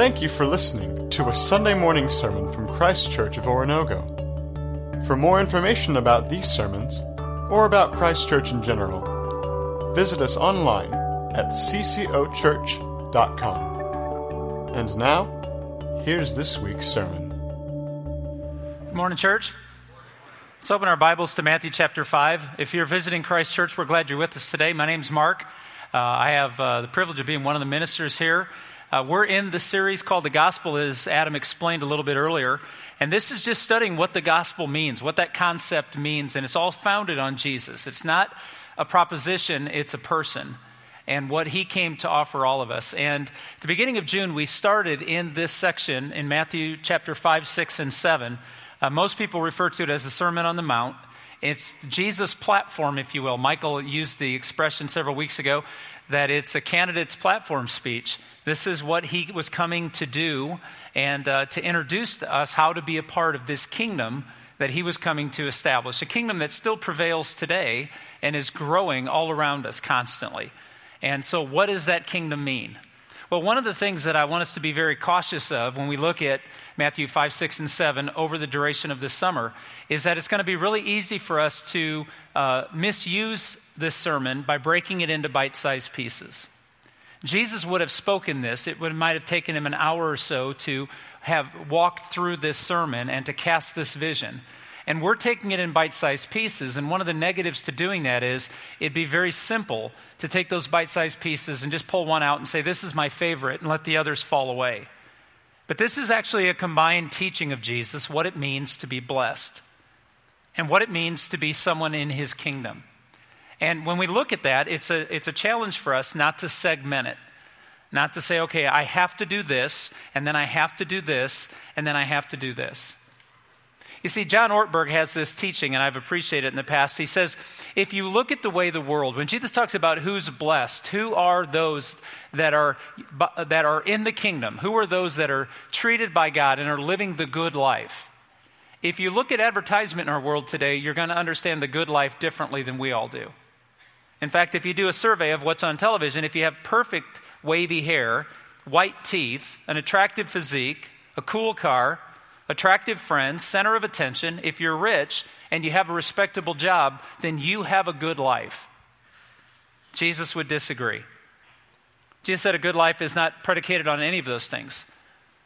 Thank you for listening to a Sunday morning sermon from Christ Church of Oronogo. For more information about these sermons, or about Christ Church in general, visit us online at ccochurch.com. And now, here's this week's sermon. Good morning, church. Let's open our Bibles to Matthew chapter 5. If you're visiting Christ Church, we're glad you're with us today. My name's Mark. Uh, I have uh, the privilege of being one of the ministers here. Uh, we're in the series called The Gospel, as Adam explained a little bit earlier. And this is just studying what the gospel means, what that concept means. And it's all founded on Jesus. It's not a proposition, it's a person and what he came to offer all of us. And at the beginning of June, we started in this section in Matthew chapter 5, 6, and 7. Uh, most people refer to it as the Sermon on the Mount. It's Jesus' platform, if you will. Michael used the expression several weeks ago that it's a candidate's platform speech. This is what he was coming to do and uh, to introduce to us how to be a part of this kingdom that he was coming to establish. A kingdom that still prevails today and is growing all around us constantly. And so, what does that kingdom mean? Well, one of the things that I want us to be very cautious of when we look at Matthew 5, 6, and 7 over the duration of this summer is that it's going to be really easy for us to uh, misuse this sermon by breaking it into bite sized pieces. Jesus would have spoken this, it would, might have taken him an hour or so to have walked through this sermon and to cast this vision. And we're taking it in bite sized pieces. And one of the negatives to doing that is it'd be very simple to take those bite sized pieces and just pull one out and say, This is my favorite, and let the others fall away. But this is actually a combined teaching of Jesus, what it means to be blessed and what it means to be someone in his kingdom. And when we look at that, it's a, it's a challenge for us not to segment it. Not to say, okay, I have to do this, and then I have to do this, and then I have to do this. You see, John Ortberg has this teaching, and I've appreciated it in the past. He says, if you look at the way the world, when Jesus talks about who's blessed, who are those that are, that are in the kingdom, who are those that are treated by God and are living the good life, if you look at advertisement in our world today, you're going to understand the good life differently than we all do. In fact, if you do a survey of what's on television, if you have perfect wavy hair, white teeth, an attractive physique, a cool car, attractive friends, center of attention, if you're rich and you have a respectable job, then you have a good life. Jesus would disagree. Jesus said a good life is not predicated on any of those things.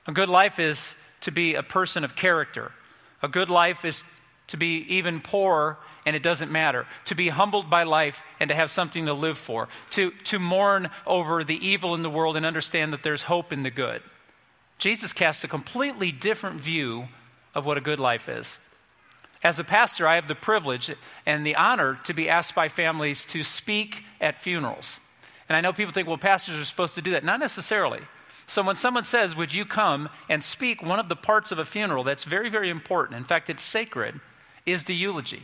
A good life is to be a person of character. A good life is to be even poorer and it doesn't matter. To be humbled by life and to have something to live for. To, to mourn over the evil in the world and understand that there's hope in the good. Jesus casts a completely different view of what a good life is. As a pastor, I have the privilege and the honor to be asked by families to speak at funerals. And I know people think, well, pastors are supposed to do that. Not necessarily. So when someone says, Would you come and speak one of the parts of a funeral that's very, very important, in fact, it's sacred, is the eulogy.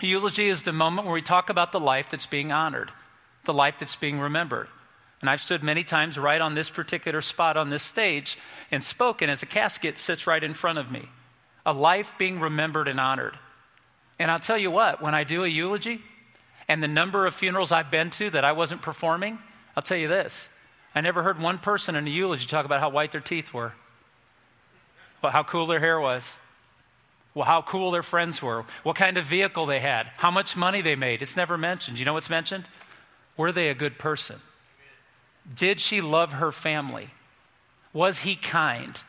Eulogy is the moment where we talk about the life that's being honored, the life that's being remembered. And I've stood many times right on this particular spot on this stage and spoken as a casket sits right in front of me. A life being remembered and honored. And I'll tell you what, when I do a eulogy and the number of funerals I've been to that I wasn't performing, I'll tell you this. I never heard one person in a eulogy talk about how white their teeth were, how cool their hair was, well, how cool their friends were, what kind of vehicle they had, how much money they made. It's never mentioned. You know what's mentioned? Were they a good person? Did she love her family? Was he kind?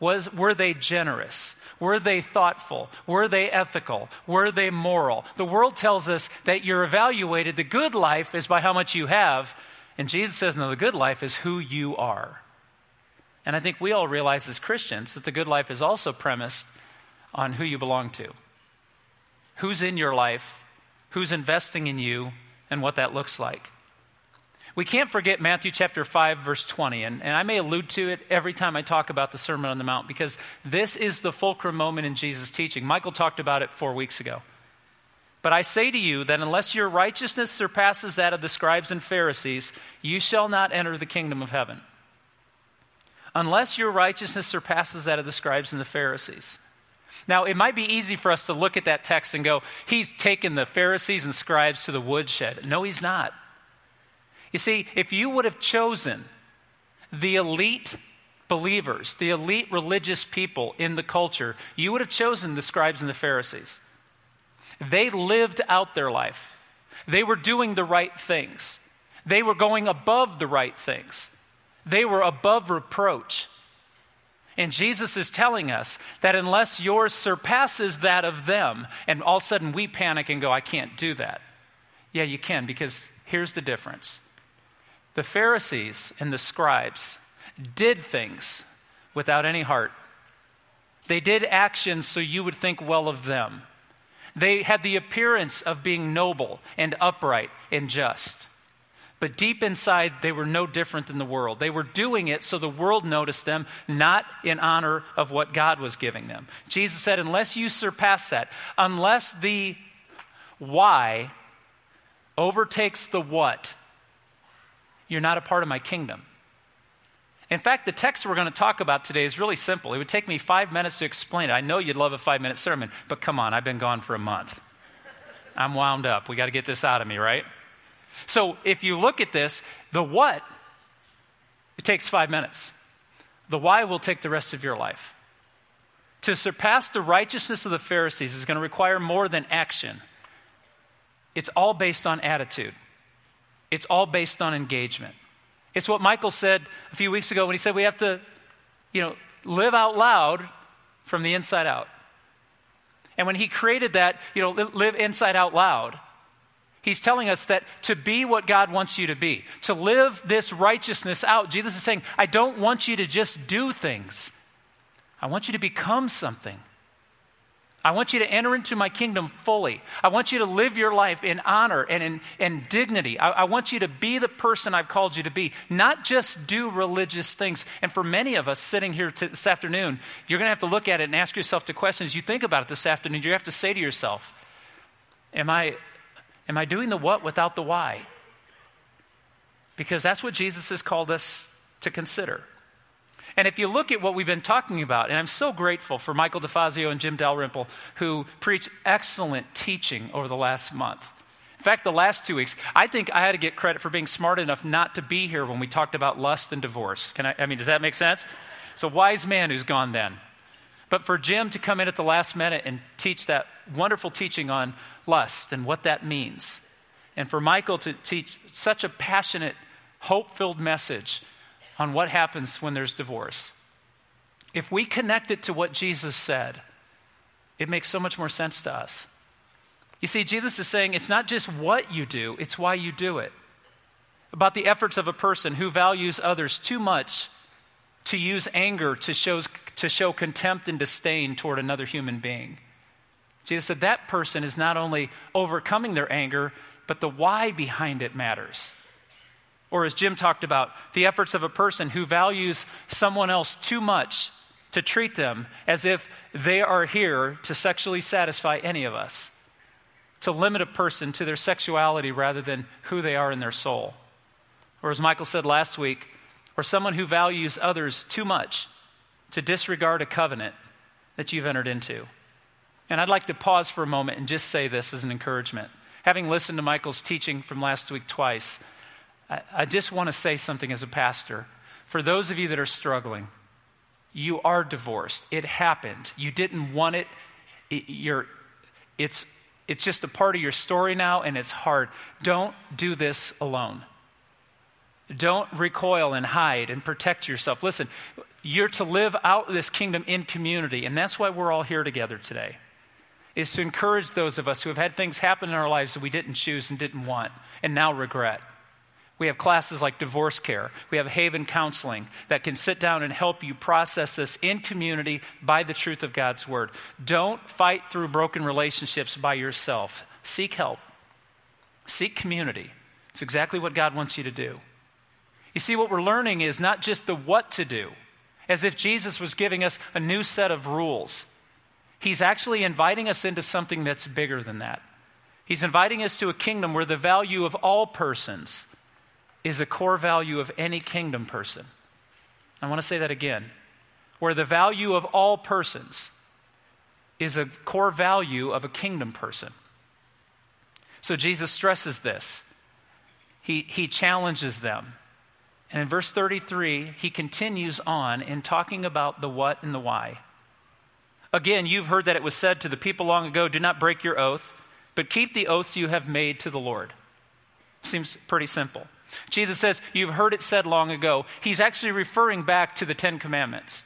Was, were they generous? Were they thoughtful? Were they ethical? Were they moral? The world tells us that you're evaluated. The good life is by how much you have. And Jesus says, no, the good life is who you are. And I think we all realize as Christians that the good life is also premised on who you belong to. Who's in your life? Who's investing in you? And what that looks like. We can't forget Matthew chapter 5, verse 20. And, and I may allude to it every time I talk about the Sermon on the Mount because this is the fulcrum moment in Jesus' teaching. Michael talked about it four weeks ago. But I say to you that unless your righteousness surpasses that of the scribes and Pharisees, you shall not enter the kingdom of heaven. Unless your righteousness surpasses that of the scribes and the Pharisees. Now, it might be easy for us to look at that text and go, he's taken the Pharisees and scribes to the woodshed. No, he's not. You see, if you would have chosen the elite believers, the elite religious people in the culture, you would have chosen the scribes and the Pharisees. They lived out their life, they were doing the right things, they were going above the right things, they were above reproach. And Jesus is telling us that unless yours surpasses that of them, and all of a sudden we panic and go, I can't do that. Yeah, you can, because here's the difference the Pharisees and the scribes did things without any heart. They did actions so you would think well of them. They had the appearance of being noble and upright and just. But deep inside, they were no different than the world. They were doing it so the world noticed them, not in honor of what God was giving them. Jesus said, unless you surpass that, unless the why overtakes the what, you're not a part of my kingdom. In fact, the text we're going to talk about today is really simple. It would take me five minutes to explain it. I know you'd love a five minute sermon, but come on, I've been gone for a month. I'm wound up. We got to get this out of me, right? So if you look at this, the what, it takes five minutes. The why will take the rest of your life. To surpass the righteousness of the Pharisees is going to require more than action. It's all based on attitude, it's all based on engagement. It's what Michael said a few weeks ago when he said we have to, you know, live out loud from the inside out. And when he created that, you know, live inside out loud, he's telling us that to be what God wants you to be, to live this righteousness out, Jesus is saying, I don't want you to just do things, I want you to become something. I want you to enter into my kingdom fully. I want you to live your life in honor and in, dignity. I, I, want you to be the person I've called you to be, not just do religious things. And for many of us sitting here t- this afternoon, you're going to have to look at it and ask yourself the questions. You think about it this afternoon, you have to say to yourself, Am I, am I doing the what without the why? Because that's what Jesus has called us to consider. And if you look at what we've been talking about, and I'm so grateful for Michael DeFazio and Jim Dalrymple, who preached excellent teaching over the last month. In fact, the last two weeks, I think I had to get credit for being smart enough not to be here when we talked about lust and divorce. Can I, I mean, does that make sense? It's a wise man who's gone then. But for Jim to come in at the last minute and teach that wonderful teaching on lust and what that means, and for Michael to teach such a passionate, hope filled message on what happens when there's divorce. If we connect it to what Jesus said, it makes so much more sense to us. You see, Jesus is saying it's not just what you do, it's why you do it. About the efforts of a person who values others too much to use anger to, shows, to show contempt and disdain toward another human being. Jesus said that person is not only overcoming their anger, but the why behind it matters. Or, as Jim talked about, the efforts of a person who values someone else too much to treat them as if they are here to sexually satisfy any of us, to limit a person to their sexuality rather than who they are in their soul. Or, as Michael said last week, or someone who values others too much to disregard a covenant that you've entered into. And I'd like to pause for a moment and just say this as an encouragement. Having listened to Michael's teaching from last week twice, I, I just want to say something as a pastor. For those of you that are struggling, you are divorced. It happened. You didn't want it. it you're, it's, it's just a part of your story now, and it's hard. Don't do this alone. Don't recoil and hide and protect yourself. Listen, you're to live out this kingdom in community, and that's why we're all here together today. Is to encourage those of us who have had things happen in our lives that we didn't choose and didn't want and now regret. We have classes like divorce care. We have Haven Counseling that can sit down and help you process this in community by the truth of God's Word. Don't fight through broken relationships by yourself. Seek help, seek community. It's exactly what God wants you to do. You see, what we're learning is not just the what to do, as if Jesus was giving us a new set of rules. He's actually inviting us into something that's bigger than that. He's inviting us to a kingdom where the value of all persons, is a core value of any kingdom person. I want to say that again. Where the value of all persons is a core value of a kingdom person. So Jesus stresses this. He, he challenges them. And in verse 33, he continues on in talking about the what and the why. Again, you've heard that it was said to the people long ago do not break your oath, but keep the oaths you have made to the Lord. Seems pretty simple. Jesus says, You've heard it said long ago. He's actually referring back to the Ten Commandments.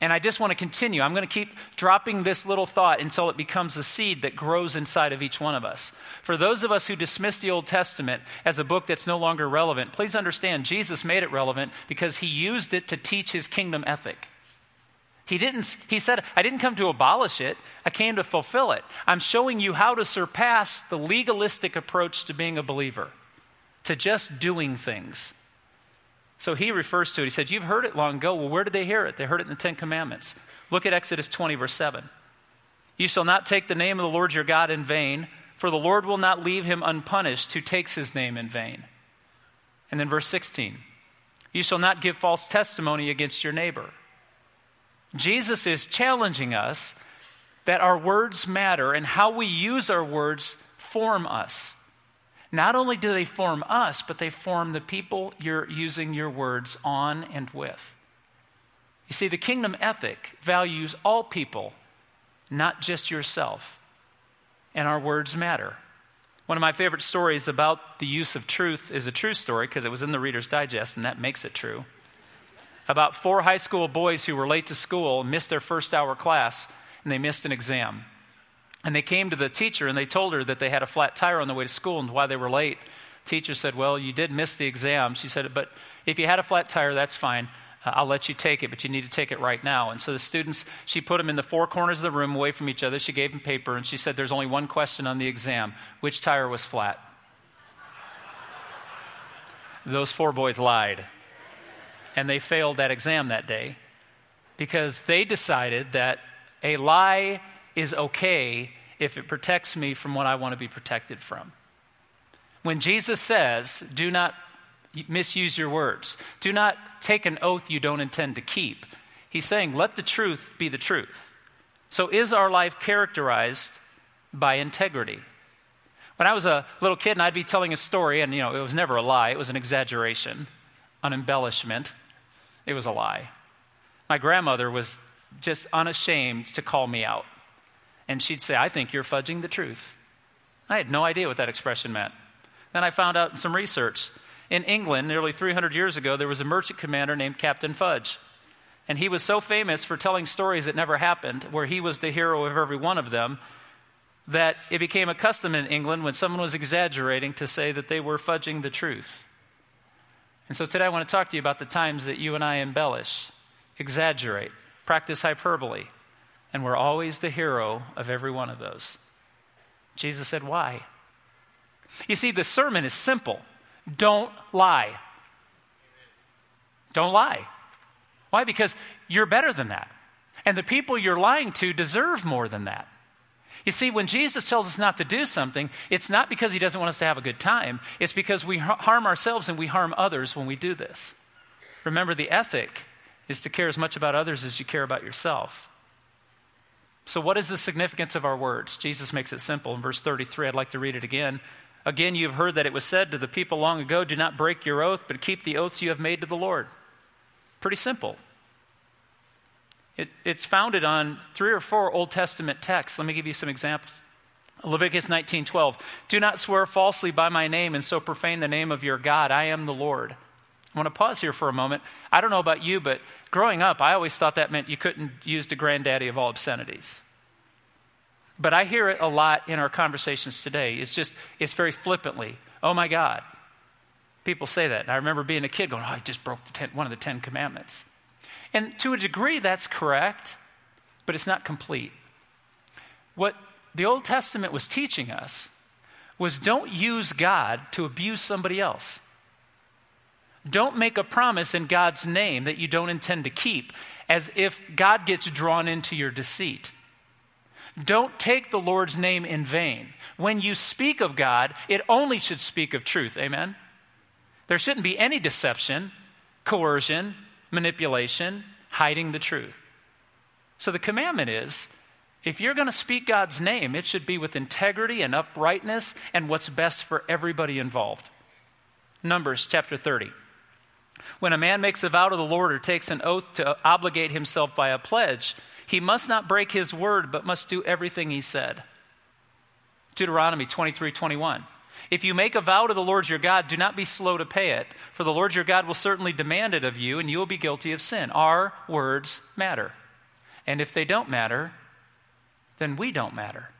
And I just want to continue. I'm going to keep dropping this little thought until it becomes a seed that grows inside of each one of us. For those of us who dismiss the Old Testament as a book that's no longer relevant, please understand Jesus made it relevant because he used it to teach his kingdom ethic. He didn't he said I didn't come to abolish it, I came to fulfill it. I'm showing you how to surpass the legalistic approach to being a believer, to just doing things. So he refers to it. He said, You've heard it long ago. Well, where did they hear it? They heard it in the Ten Commandments. Look at Exodus 20, verse 7. You shall not take the name of the Lord your God in vain, for the Lord will not leave him unpunished who takes his name in vain. And then verse 16 You shall not give false testimony against your neighbor. Jesus is challenging us that our words matter and how we use our words form us. Not only do they form us, but they form the people you're using your words on and with. You see, the kingdom ethic values all people, not just yourself. And our words matter. One of my favorite stories about the use of truth is a true story because it was in the Reader's Digest, and that makes it true. About four high school boys who were late to school missed their first hour class, and they missed an exam. And they came to the teacher and they told her that they had a flat tire on the way to school and why they were late. Teacher said, Well, you did miss the exam. She said, But if you had a flat tire, that's fine. Uh, I'll let you take it, but you need to take it right now. And so the students, she put them in the four corners of the room away from each other. She gave them paper and she said, There's only one question on the exam which tire was flat? Those four boys lied. And they failed that exam that day because they decided that a lie is okay if it protects me from what I want to be protected from. When Jesus says, do not misuse your words, do not take an oath you don't intend to keep, he's saying, let the truth be the truth. So, is our life characterized by integrity? When I was a little kid and I'd be telling a story, and you know, it was never a lie, it was an exaggeration, an embellishment, it was a lie. My grandmother was just unashamed to call me out and she'd say, I think you're fudging the truth. I had no idea what that expression meant. Then I found out in some research. In England, nearly 300 years ago, there was a merchant commander named Captain Fudge. And he was so famous for telling stories that never happened, where he was the hero of every one of them, that it became a custom in England when someone was exaggerating to say that they were fudging the truth. And so today I want to talk to you about the times that you and I embellish, exaggerate, practice hyperbole, and we're always the hero of every one of those. Jesus said, Why? You see, the sermon is simple don't lie. Don't lie. Why? Because you're better than that. And the people you're lying to deserve more than that. You see, when Jesus tells us not to do something, it's not because he doesn't want us to have a good time, it's because we harm ourselves and we harm others when we do this. Remember, the ethic is to care as much about others as you care about yourself. So, what is the significance of our words? Jesus makes it simple. In verse 33, I'd like to read it again. Again, you have heard that it was said to the people long ago, Do not break your oath, but keep the oaths you have made to the Lord. Pretty simple. It, it's founded on three or four Old Testament texts. Let me give you some examples. Leviticus 19:12 Do not swear falsely by my name and so profane the name of your God. I am the Lord. I want to pause here for a moment. I don't know about you, but growing up, I always thought that meant you couldn't use the granddaddy of all obscenities. But I hear it a lot in our conversations today. It's just, it's very flippantly, oh my God. People say that. And I remember being a kid going, oh, I just broke ten, one of the Ten Commandments. And to a degree, that's correct, but it's not complete. What the Old Testament was teaching us was don't use God to abuse somebody else. Don't make a promise in God's name that you don't intend to keep, as if God gets drawn into your deceit. Don't take the Lord's name in vain. When you speak of God, it only should speak of truth. Amen? There shouldn't be any deception, coercion, manipulation, hiding the truth. So the commandment is if you're going to speak God's name, it should be with integrity and uprightness and what's best for everybody involved. Numbers chapter 30. When a man makes a vow to the Lord or takes an oath to obligate himself by a pledge, he must not break his word, but must do everything he said. Deuteronomy 23 21. If you make a vow to the Lord your God, do not be slow to pay it, for the Lord your God will certainly demand it of you, and you will be guilty of sin. Our words matter. And if they don't matter, then we don't matter.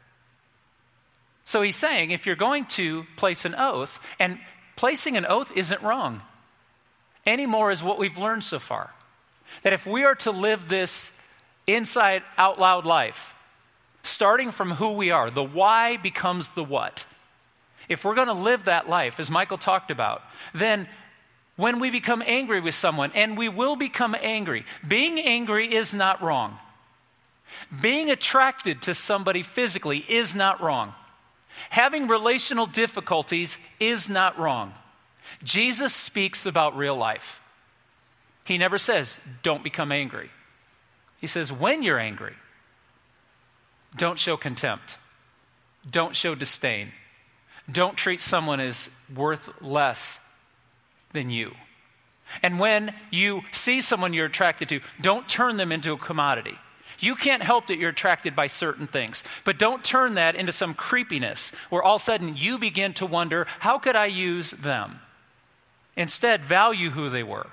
So he's saying if you're going to place an oath, and placing an oath isn't wrong, any more is what we've learned so far. That if we are to live this inside out loud life, starting from who we are, the why becomes the what. If we're going to live that life, as Michael talked about, then when we become angry with someone, and we will become angry, being angry is not wrong. Being attracted to somebody physically is not wrong. Having relational difficulties is not wrong. Jesus speaks about real life. He never says, don't become angry. He says, when you're angry, don't show contempt, don't show disdain, don't treat someone as worth less than you. And when you see someone you're attracted to, don't turn them into a commodity. You can't help that you're attracted by certain things, but don't turn that into some creepiness where all of a sudden you begin to wonder, how could I use them? Instead, value who they were.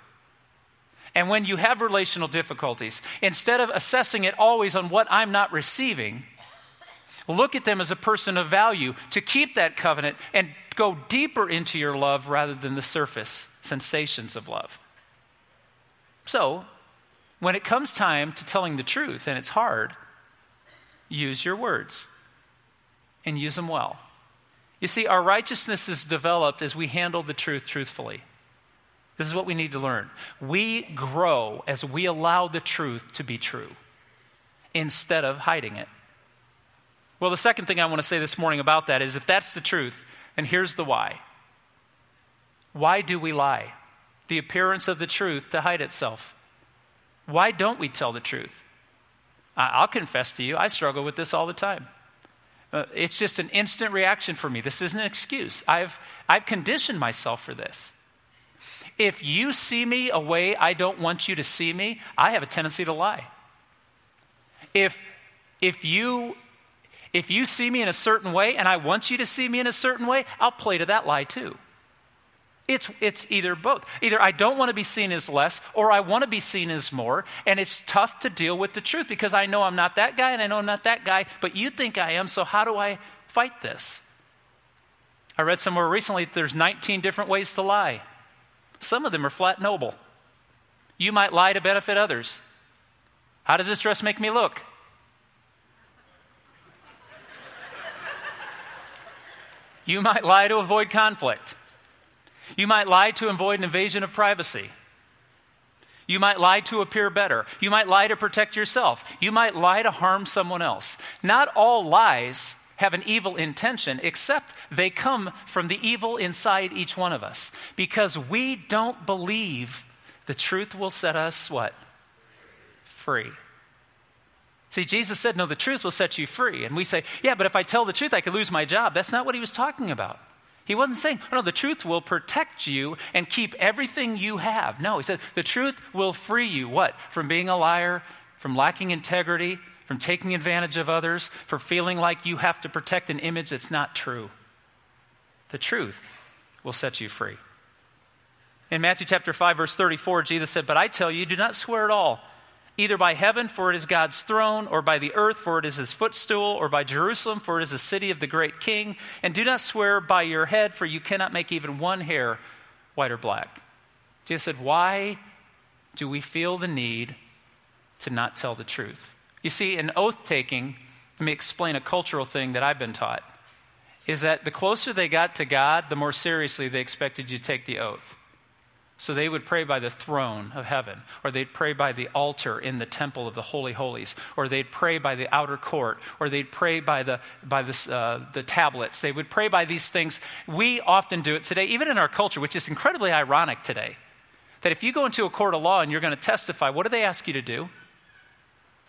And when you have relational difficulties, instead of assessing it always on what I'm not receiving, look at them as a person of value to keep that covenant and go deeper into your love rather than the surface sensations of love. So, when it comes time to telling the truth, and it's hard, use your words and use them well. You see, our righteousness is developed as we handle the truth truthfully. This is what we need to learn. We grow as we allow the truth to be true instead of hiding it. Well, the second thing I want to say this morning about that is if that's the truth, and here's the why. Why do we lie? The appearance of the truth to hide itself. Why don't we tell the truth? I'll confess to you, I struggle with this all the time. Uh, it's just an instant reaction for me. This isn't an excuse. I've, I've conditioned myself for this. If you see me a way I don't want you to see me, I have a tendency to lie. If, if, you, if you see me in a certain way and I want you to see me in a certain way, I'll play to that lie too. It's, it's either both. Either I don't want to be seen as less or I want to be seen as more. And it's tough to deal with the truth because I know I'm not that guy and I know I'm not that guy, but you think I am, so how do I fight this? I read somewhere recently that there's 19 different ways to lie. Some of them are flat noble. You might lie to benefit others. How does this dress make me look? You might lie to avoid conflict. You might lie to avoid an invasion of privacy. You might lie to appear better. You might lie to protect yourself. You might lie to harm someone else. Not all lies have an evil intention, except they come from the evil inside each one of us. Because we don't believe the truth will set us what? Free. See, Jesus said, No, the truth will set you free. And we say, Yeah, but if I tell the truth, I could lose my job. That's not what he was talking about. He wasn't saying, no, the truth will protect you and keep everything you have. No, he said, the truth will free you. What? From being a liar, from lacking integrity, from taking advantage of others, for feeling like you have to protect an image that's not true. The truth will set you free. In Matthew chapter 5, verse 34, Jesus said, But I tell you, do not swear at all either by heaven, for it is God's throne, or by the earth, for it is his footstool, or by Jerusalem, for it is the city of the great king. And do not swear by your head, for you cannot make even one hair white or black. Jesus said, Why do we feel the need to not tell the truth? You see, in oath taking, let me explain a cultural thing that I've been taught, is that the closer they got to God, the more seriously they expected you to take the oath. So they would pray by the throne of heaven, or they'd pray by the altar in the temple of the Holy Holies, or they'd pray by the outer court, or they'd pray by the, by the, uh, the tablets. They would pray by these things. We often do it today, even in our culture, which is incredibly ironic today. That if you go into a court of law and you're going to testify, what do they ask you to do?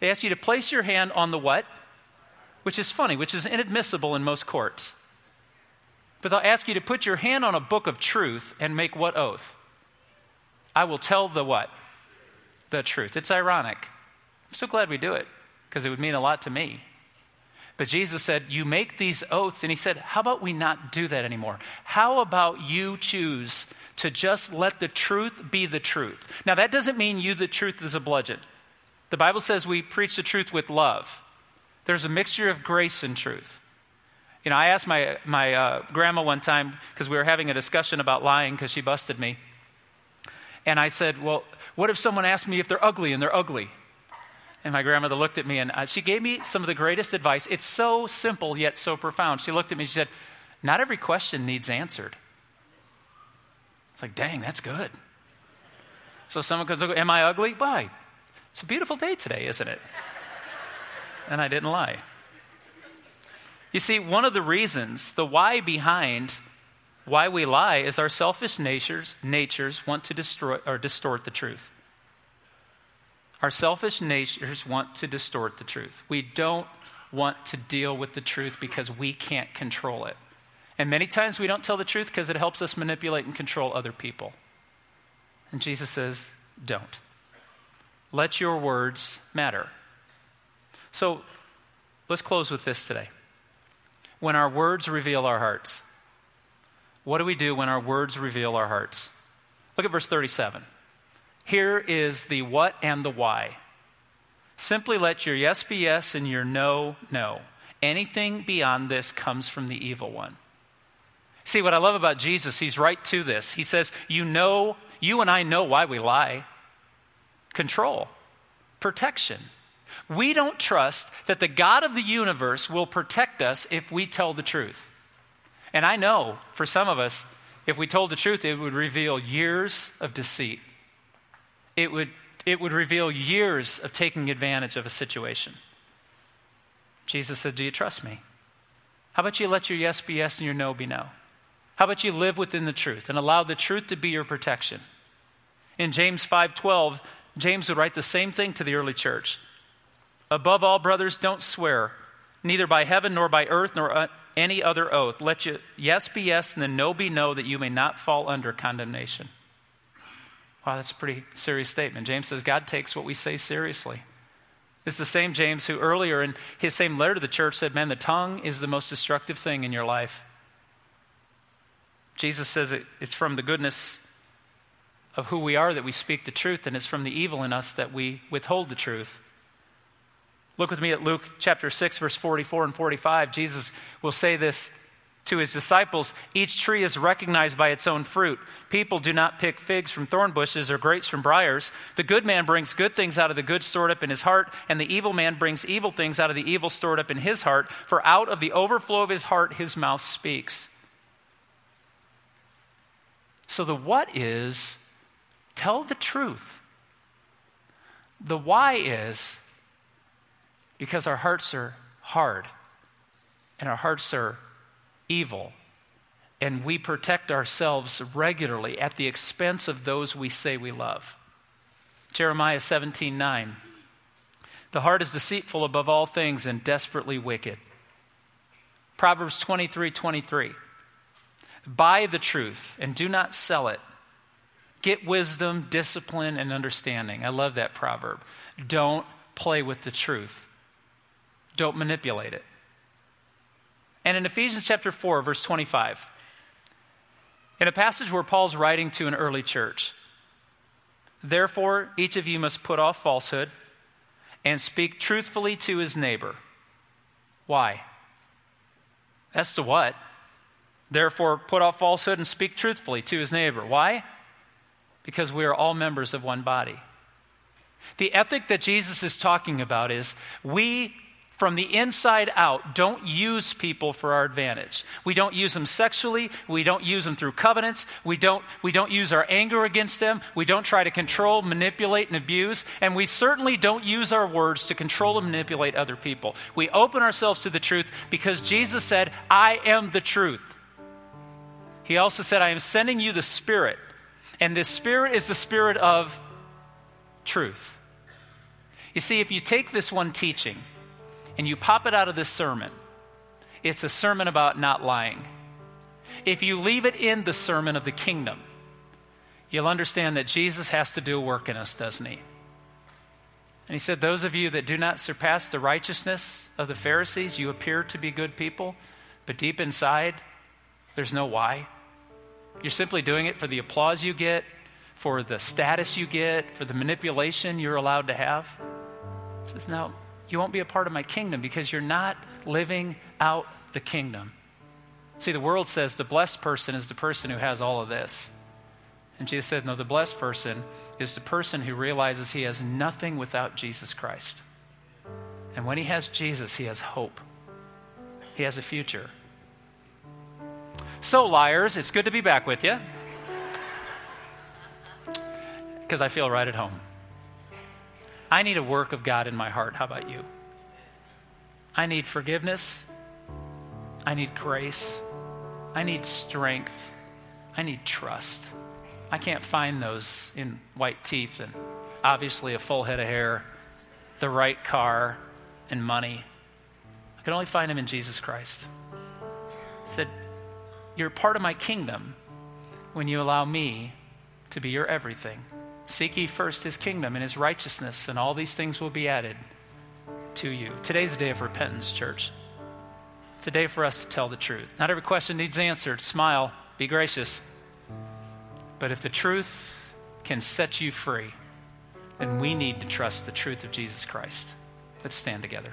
They ask you to place your hand on the what? Which is funny, which is inadmissible in most courts. But they'll ask you to put your hand on a book of truth and make what oath? I will tell the what? The truth. It's ironic. I'm so glad we do it because it would mean a lot to me. But Jesus said, You make these oaths. And he said, How about we not do that anymore? How about you choose to just let the truth be the truth? Now, that doesn't mean you, the truth, is a bludgeon. The Bible says we preach the truth with love. There's a mixture of grace and truth. You know, I asked my, my uh, grandma one time, because we were having a discussion about lying because she busted me. And I said, Well, what if someone asked me if they're ugly and they're ugly? And my grandmother looked at me and uh, she gave me some of the greatest advice. It's so simple yet so profound. She looked at me and she said, Not every question needs answered. It's like, dang, that's good. So someone goes, Am I ugly? Why? It's a beautiful day today, isn't it? And I didn't lie. You see, one of the reasons, the why behind why we lie is our selfish natures, natures want to destroy or distort the truth. Our selfish natures want to distort the truth. We don't want to deal with the truth because we can't control it. And many times we don't tell the truth because it helps us manipulate and control other people. And Jesus says, don't. Let your words matter. So let's close with this today. When our words reveal our hearts, what do we do when our words reveal our hearts? Look at verse 37. Here is the what and the why. Simply let your yes be yes and your no, no. Anything beyond this comes from the evil one. See, what I love about Jesus, he's right to this. He says, You know, you and I know why we lie control, protection. We don't trust that the God of the universe will protect us if we tell the truth. And I know for some of us, if we told the truth, it would reveal years of deceit it would, it would reveal years of taking advantage of a situation. Jesus said, Do you trust me? How about you let your yes be yes and your no be no? How about you live within the truth and allow the truth to be your protection? In James 5:12, James would write the same thing to the early church. Above all, brothers, don't swear, neither by heaven nor by earth nor uh, any other oath. Let your yes be yes and the no be no, that you may not fall under condemnation. Wow, that's a pretty serious statement. James says God takes what we say seriously. It's the same James who earlier in his same letter to the church said, Man, the tongue is the most destructive thing in your life. Jesus says it, it's from the goodness of who we are that we speak the truth, and it's from the evil in us that we withhold the truth. Look with me at Luke chapter 6, verse 44 and 45. Jesus will say this to his disciples, each tree is recognized by its own fruit. People do not pick figs from thorn bushes or grapes from briars. The good man brings good things out of the good stored up in his heart, and the evil man brings evil things out of the evil stored up in his heart. For out of the overflow of his heart, his mouth speaks. So the what is tell the truth. The why is because our hearts are hard and our hearts are evil. And we protect ourselves regularly at the expense of those we say we love. Jeremiah 17 9. The heart is deceitful above all things and desperately wicked. Proverbs 23 23. Buy the truth and do not sell it. Get wisdom, discipline, and understanding. I love that proverb. Don't play with the truth, don't manipulate it. And in Ephesians chapter 4, verse 25, in a passage where Paul's writing to an early church, therefore each of you must put off falsehood and speak truthfully to his neighbor. Why? That's the what. Therefore, put off falsehood and speak truthfully to his neighbor. Why? Because we are all members of one body. The ethic that Jesus is talking about is we from the inside out, don't use people for our advantage. We don't use them sexually. We don't use them through covenants. We don't, we don't use our anger against them. We don't try to control, manipulate, and abuse. And we certainly don't use our words to control and manipulate other people. We open ourselves to the truth because Jesus said, I am the truth. He also said, I am sending you the Spirit. And this Spirit is the Spirit of truth. You see, if you take this one teaching, and you pop it out of this sermon, it's a sermon about not lying. If you leave it in the sermon of the kingdom, you'll understand that Jesus has to do a work in us, doesn't he? And he said, Those of you that do not surpass the righteousness of the Pharisees, you appear to be good people, but deep inside, there's no why. You're simply doing it for the applause you get, for the status you get, for the manipulation you're allowed to have. Says, No, you won't be a part of my kingdom because you're not living out the kingdom. See, the world says the blessed person is the person who has all of this. And Jesus said, No, the blessed person is the person who realizes he has nothing without Jesus Christ. And when he has Jesus, he has hope, he has a future. So, liars, it's good to be back with you because I feel right at home. I need a work of God in my heart. How about you? I need forgiveness. I need grace. I need strength. I need trust. I can't find those in white teeth and obviously a full head of hair, the right car, and money. I can only find them in Jesus Christ. He said, You're part of my kingdom when you allow me to be your everything. Seek ye first his kingdom and his righteousness, and all these things will be added to you. Today's a day of repentance, church. It's a day for us to tell the truth. Not every question needs answered. Smile, be gracious. But if the truth can set you free, then we need to trust the truth of Jesus Christ. Let's stand together.